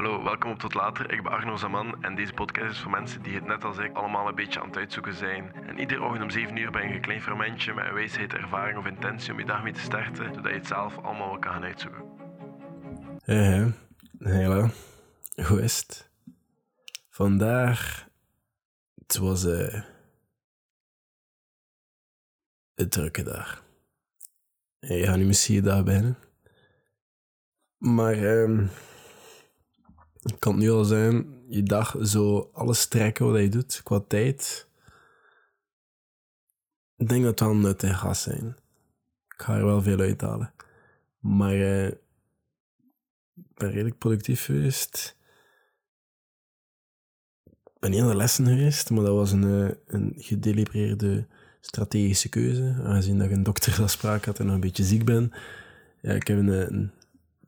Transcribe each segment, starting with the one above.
Hallo, welkom op Tot Later. Ik ben Arno Zaman en deze podcast is voor mensen die het net als ik allemaal een beetje aan het uitzoeken zijn. En iedere ochtend om 7 uur ben je een klein fermentje met een wijsheid, ervaring of intentie om je dag mee te starten, zodat je het zelf allemaal wel kan gaan uitzoeken. Hey, hallo. Hoe is het? Vandaag, het was eh, een drukke dag. Je gaat nu misschien je dag. Maar ehm het kan nu al zijn, je dag zo alles trekken wat je doet qua tijd. Ik denk dat het wel nuttig gaat zijn. Ik ga er wel veel uithalen. Maar eh, ik ben redelijk productief geweest. Ik ben niet aan de lessen geweest, maar dat was een, eh, een gedelibereerde strategische keuze. Aangezien dat ik een doktersafspraak had en nog een beetje ziek ben. Ja, ik heb een, een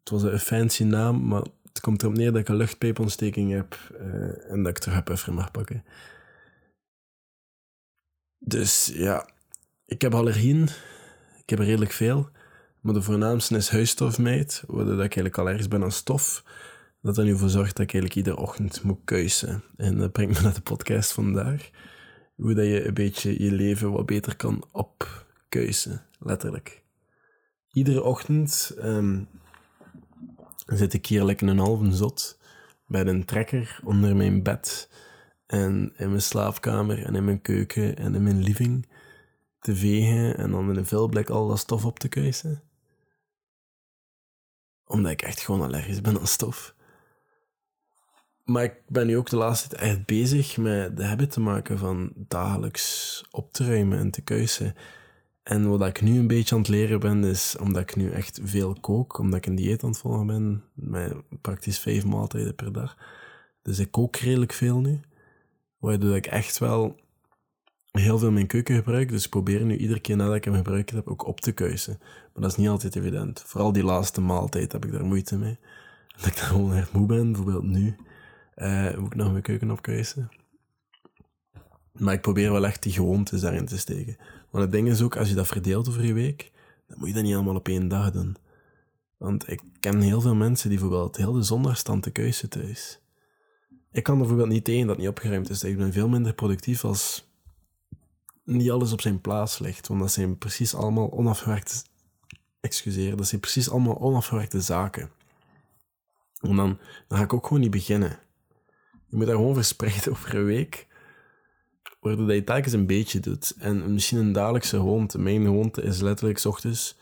het was een fancy naam, maar het komt erop neer dat ik een luchtpijpontsteking heb eh, en dat ik terug even mag pakken. Dus ja, ik heb allergieën. Ik heb er redelijk veel. Maar de voornaamste is huisstofmijt, waardoor ik eigenlijk allergisch ben aan stof. Dat er nu voor zorgt dat ik eigenlijk iedere ochtend moet kuisen. En dat brengt me naar de podcast vandaag. Hoe dat je een beetje je leven wat beter kan opkuisen, letterlijk. Iedere ochtend ehm, zit ik hier lekker een halve zot bij een trekker onder mijn bed en in mijn slaapkamer en in mijn keuken en in mijn living te vegen en dan met een vuilblik al dat stof op te kuisen. Omdat ik echt gewoon allergisch ben aan stof. Maar ik ben nu ook de laatste tijd echt bezig met de habit te maken van dagelijks op te ruimen en te kuisen. En wat ik nu een beetje aan het leren ben, is omdat ik nu echt veel kook, omdat ik een dieet aan het volgen ben, met praktisch vijf maaltijden per dag. Dus ik kook redelijk veel nu, waardoor ik echt wel heel veel mijn keuken gebruik. Dus ik probeer nu iedere keer nadat ik hem gebruikt heb ook op te kuisen. Maar dat is niet altijd evident. Vooral die laatste maaltijd heb ik daar moeite mee. Dat ik daar gewoon echt moe ben, bijvoorbeeld nu, uh, moet ik nog mijn keuken opkuisen. Maar ik probeer wel echt die gewoontes daarin te steken. Maar het ding is ook, als je dat verdeelt over je week, dan moet je dat niet allemaal op één dag doen. Want ik ken heel veel mensen die bijvoorbeeld heel de zondag staan te kuisen thuis. Ik kan er bijvoorbeeld niet tegen dat niet opgeruimd is. Ik ben veel minder productief als niet alles op zijn plaats ligt. Want dat zijn precies allemaal onafgewerkte... Excuseer, dat zijn precies allemaal onafgewerkte zaken. En dan, ga ik ook gewoon niet beginnen. Je moet dat gewoon verspreiden over een week waardoor dat je telkens een beetje doet. En misschien een dagelijkse gewoonte. Mijn gewoonte is letterlijk s ochtends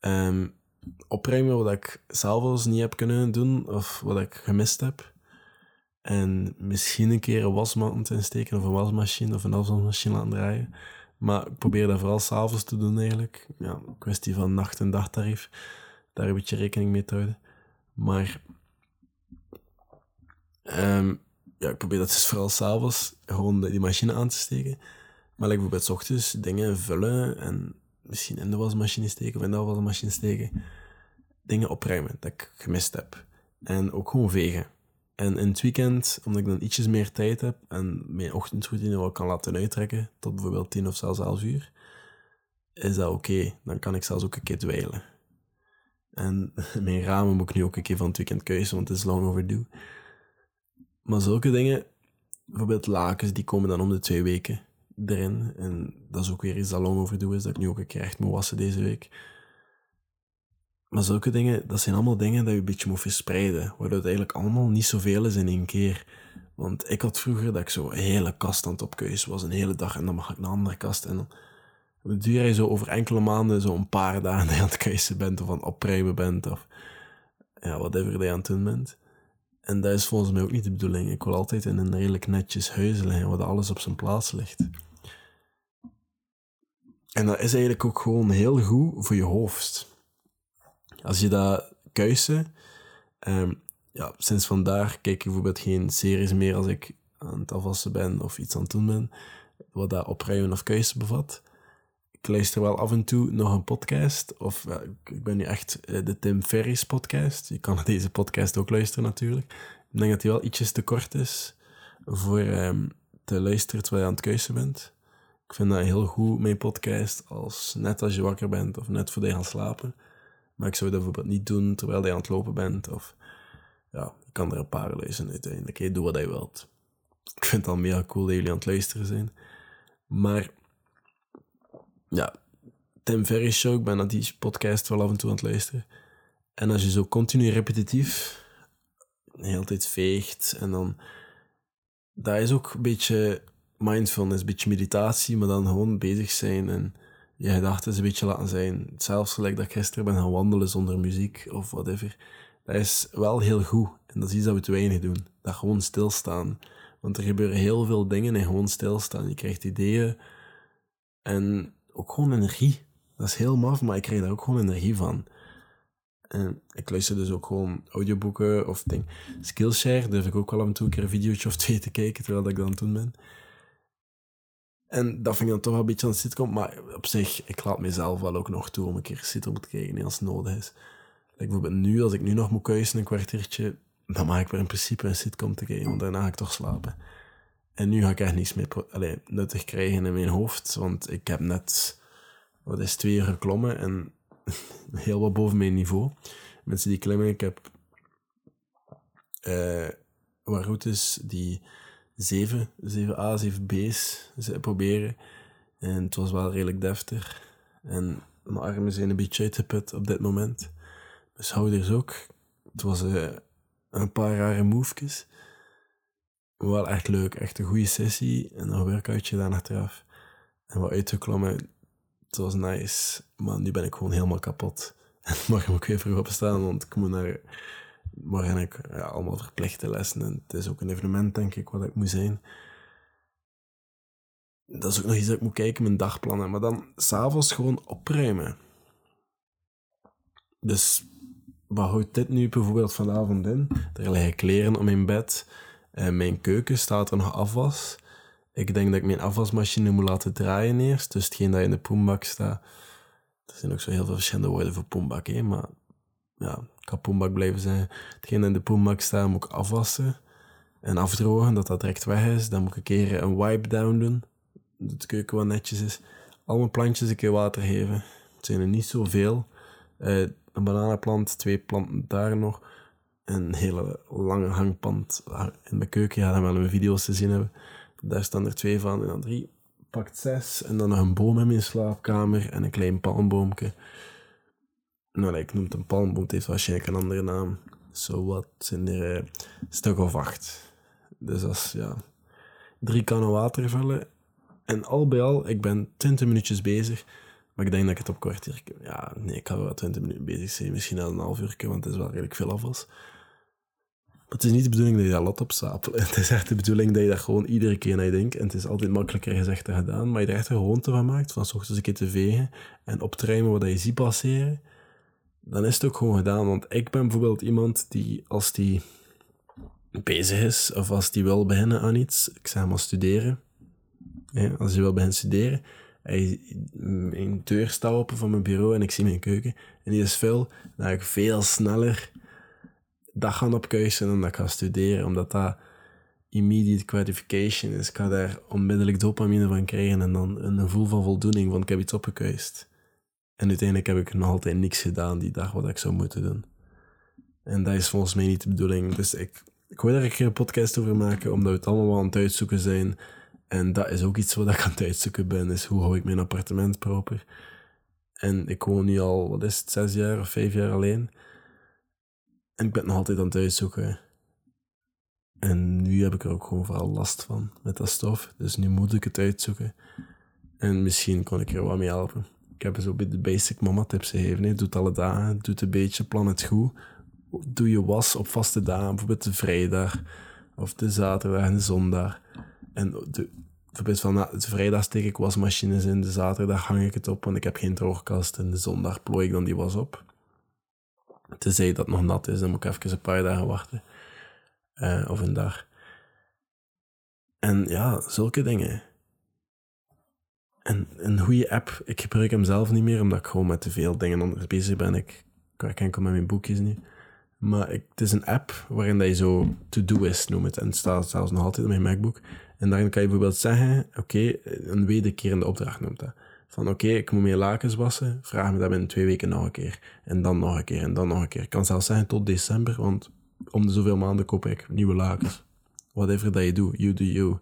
um, opruimen wat ik s'avonds niet heb kunnen doen of wat ik gemist heb. En misschien een keer een wasmand insteken of een wasmachine of een afwasmachine laten draaien. Maar ik probeer dat vooral s'avonds te doen eigenlijk. Ja, kwestie van nacht- en dagtarief. Daar een beetje rekening mee te houden. Maar um, ja, ik probeer dat dus vooral s'avonds gewoon die machine aan te steken. Maar like bijvoorbeeld s ochtends dingen vullen en misschien in de wasmachine steken of in de wasmachine steken. Dingen opruimen dat ik gemist heb. En ook gewoon vegen. En in het weekend, omdat ik dan ietsjes meer tijd heb en mijn ochtendroutine wel kan laten uittrekken, tot bijvoorbeeld 10 of zelfs 11 uur, is dat oké. Dan kan ik zelfs ook een keer dweilen. En mijn ramen moet ik nu ook een keer van het weekend keuzen, want het is long overdue. Maar zulke dingen, bijvoorbeeld lakens, die komen dan om de twee weken erin. En dat is ook weer iets dat lang overdoe is, dat ik nu ook een keer echt moet wassen deze week. Maar zulke dingen, dat zijn allemaal dingen dat je een beetje moet verspreiden. Waardoor het eigenlijk allemaal niet zoveel is in één keer. Want ik had vroeger dat ik zo een hele kast aan het opkuisen was, een hele dag. En dan mag ik een andere kast. En dan duur je zo over enkele maanden, zo een paar dagen aan het kuisen bent. Of aan het opruimen bent. Of ja, whatever je aan het doen bent. En dat is volgens mij ook niet de bedoeling. Ik wil altijd in een redelijk netjes huis liggen, waar alles op zijn plaats ligt. En dat is eigenlijk ook gewoon heel goed voor je hoofd. Als je dat kuisen... Um, ja, sinds vandaag kijk ik bijvoorbeeld geen series meer als ik aan het afwassen ben of iets aan het doen ben, wat dat opruimen of kuisen bevat ik luister wel af en toe nog een podcast. Of ik ben nu echt eh, de Tim Ferriss podcast. Je kan deze podcast ook luisteren natuurlijk. Ik denk dat die wel ietsjes te kort is voor um, te luisteren terwijl je aan het kuisen bent. Ik vind dat heel goed, mijn podcast, als net als je wakker bent of net voordat je gaat slapen. Maar ik zou dat bijvoorbeeld niet doen terwijl je aan het lopen bent. Of ja, je kan er een paar lezen uiteindelijk. Hey, doe wat je wilt. Ik vind het al mega cool dat jullie aan het luisteren zijn. Maar ja, Tim Ferry Show, ik ben naar die podcast wel af en toe aan het luisteren. En als je zo continu repetitief de hele tijd veegt en dan... Dat is ook een beetje mindfulness, een beetje meditatie, maar dan gewoon bezig zijn en je gedachten een beetje laten zijn. Zelfs gelijk dat ik gisteren ben gaan wandelen zonder muziek of whatever. Dat is wel heel goed. En dat is iets dat we te weinig doen. Dat gewoon stilstaan. Want er gebeuren heel veel dingen en gewoon stilstaan. Je krijgt ideeën en ook gewoon energie. Dat is heel maf, maar ik krijg daar ook gewoon energie van. Ik luister dus ook gewoon audioboeken of ding. Skillshare durf ik ook wel af en toe een keer een videootje of twee te kijken terwijl ik dan doen ben. En dat vind ik dan toch wel een beetje aan het sitcom. Maar op zich, ik laat mezelf wel ook nog toe om een keer sitcom te kijken als het nodig is. Like bijvoorbeeld nu, als ik nu nog moet kuisen een kwartiertje, dan mag ik weer in principe een sitcom te kijken, want daarna ga ik toch slapen. En nu ga ik echt niets meer nuttig krijgen in mijn hoofd, want ik heb net, wat is, twee uur geklommen en heel wat boven mijn niveau. Mensen die klimmen, ik heb uh, wat routes die 7, 7A, 7B's proberen. En het was wel redelijk deftig. En mijn armen zijn een beetje uitgeput op dit moment. Mijn schouders ook. Het was uh, een paar rare movejes. Wel echt leuk, echt een goede sessie. En een workoutje daar achteraf. En wat uitgeklommen. Het was nice. Maar nu ben ik gewoon helemaal kapot. En morgen moet ik weer vroeg opstaan, want ik moet naar morgen ik ja, allemaal verplichte lessen. En het is ook een evenement, denk ik, wat ik moet zijn. Dat is ook nog iets dat ik moet kijken, mijn dagplannen. Maar dan s'avonds gewoon opruimen. Dus wat houdt dit nu bijvoorbeeld vanavond in? Er liggen kleren op mijn bed. En mijn keuken staat er nog afwas. Ik denk dat ik mijn afwasmachine moet laten draaien eerst. Dus hetgeen dat in de poembak staat. Er zijn ook zo heel veel verschillende woorden voor poembak, hè? maar ja, ik poembak blijven zijn. Hetgeen in de poembak staat, moet ik afwassen en afdrogen, dat dat direct weg is. Dan moet ik een keer een wipe down doen, dat de keuken wat netjes is. Al mijn plantjes een keer water geven. Het zijn er niet zoveel. Uh, een bananenplant, twee planten daar nog. Een hele lange hangpand in mijn keuken. Ja, dan wel mijn video's te zien hebben. Daar staan er twee van en dan drie. Pakt zes. En dan nog een boom in mijn slaapkamer en een klein palmboomje. Nou, ik noem het een palmboom, het heeft waarschijnlijk een andere naam. Zo wat zijn er een stuk of acht. Dus als ja, drie kannen water vullen. En al bij al, ik ben 20 minuutjes bezig. Maar ik denk dat ik het op kwartier... Ja, nee, ik ga wel 20 minuten bezig zijn. Misschien al een half uur, want het is wel redelijk veel afwas. Maar het is niet de bedoeling dat je dat lot opstapelt. Het is echt de bedoeling dat je dat gewoon iedere keer naar je denkt. En het is altijd makkelijker gezegd dan gedaan. Maar je er echt een gewoonte van maakt. Van s ochtends een keer te vegen. En op te wat je ziet passeren dan is het ook gewoon gedaan. Want ik ben bijvoorbeeld iemand die, als die bezig is, of als die wil beginnen aan iets, ik zeg maar studeren, als je wil beginnen studeren, hij, een deur staat open van mijn bureau en ik zie mijn keuken, en die is vuil, dan ga ik veel sneller dat gaan opkuisen dan dat ik ga studeren, omdat dat immediate gratification is. Ik ga daar onmiddellijk dopamine van krijgen en dan een gevoel van voldoening, want ik heb iets opgekuist. En uiteindelijk heb ik nog altijd niks gedaan die dag wat ik zou moeten doen. En dat is volgens mij niet de bedoeling. Dus ik, ik wil daar een keer een podcast over maken, omdat we het allemaal wel aan het uitzoeken zijn. En dat is ook iets wat ik aan het uitzoeken ben, is hoe hou ik mijn appartement proper. En ik woon nu al, wat is het, zes jaar of vijf jaar alleen. En ik ben nog altijd aan het uitzoeken. En nu heb ik er ook gewoon vooral last van met dat stof. Dus nu moet ik het uitzoeken. En misschien kon ik er wat mee helpen ik heb zo de basic mama tips gegeven. Hè. Doe het alle dagen, doe het een beetje, plan het goed. Doe je was op vaste dagen, bijvoorbeeld de vrijdag of de zaterdag en de zondag. En bijvoorbeeld van de vrijdag steek ik wasmachines in, de zaterdag hang ik het op, want ik heb geen droogkast. En de zondag plooi ik dan die was op. Tenzij dat nog nat is, dan moet ik even een paar dagen wachten. Uh, of een dag. En ja, zulke dingen. En een goede app, ik gebruik hem zelf niet meer, omdat ik gewoon met te veel dingen anders bezig ben. Ik kijk enkel met mijn boekjes nu. Maar ik, het is een app waarin dat je zo to-do-ist noemt. En het staat zelfs nog altijd op mijn MacBook. En daarin kan je bijvoorbeeld zeggen, oké, een wederkerende opdracht noemt dat. Van oké, ik moet meer lakens wassen, vraag me dat binnen twee weken nog een keer. En dan nog een keer, en dan nog een keer. Ik kan zelfs zeggen tot december, want om de zoveel maanden koop ik nieuwe lakens. Whatever dat je doet, you do you.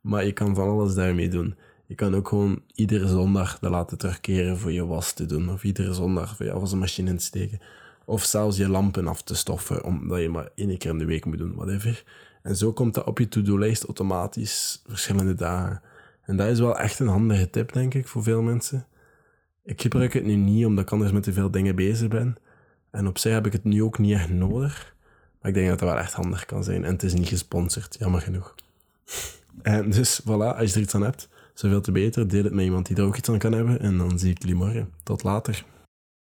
Maar je kan van alles daarmee doen. Je kan ook gewoon iedere zondag dat laten terugkeren voor je was te doen. Of iedere zondag voor je afwasmachine in te steken. Of zelfs je lampen af te stoffen, omdat je maar één keer in de week moet doen, whatever. En zo komt dat op je to-do-lijst automatisch verschillende dagen. En dat is wel echt een handige tip, denk ik, voor veel mensen. Ik gebruik het nu niet, omdat ik anders met te veel dingen bezig ben. En op zich heb ik het nu ook niet echt nodig. Maar ik denk dat het wel echt handig kan zijn. En het is niet gesponsord, jammer genoeg. En dus, voilà, als je er iets aan hebt, zoveel te beter. Deel het met iemand die er ook iets aan kan hebben. En dan zie ik jullie morgen. Tot later.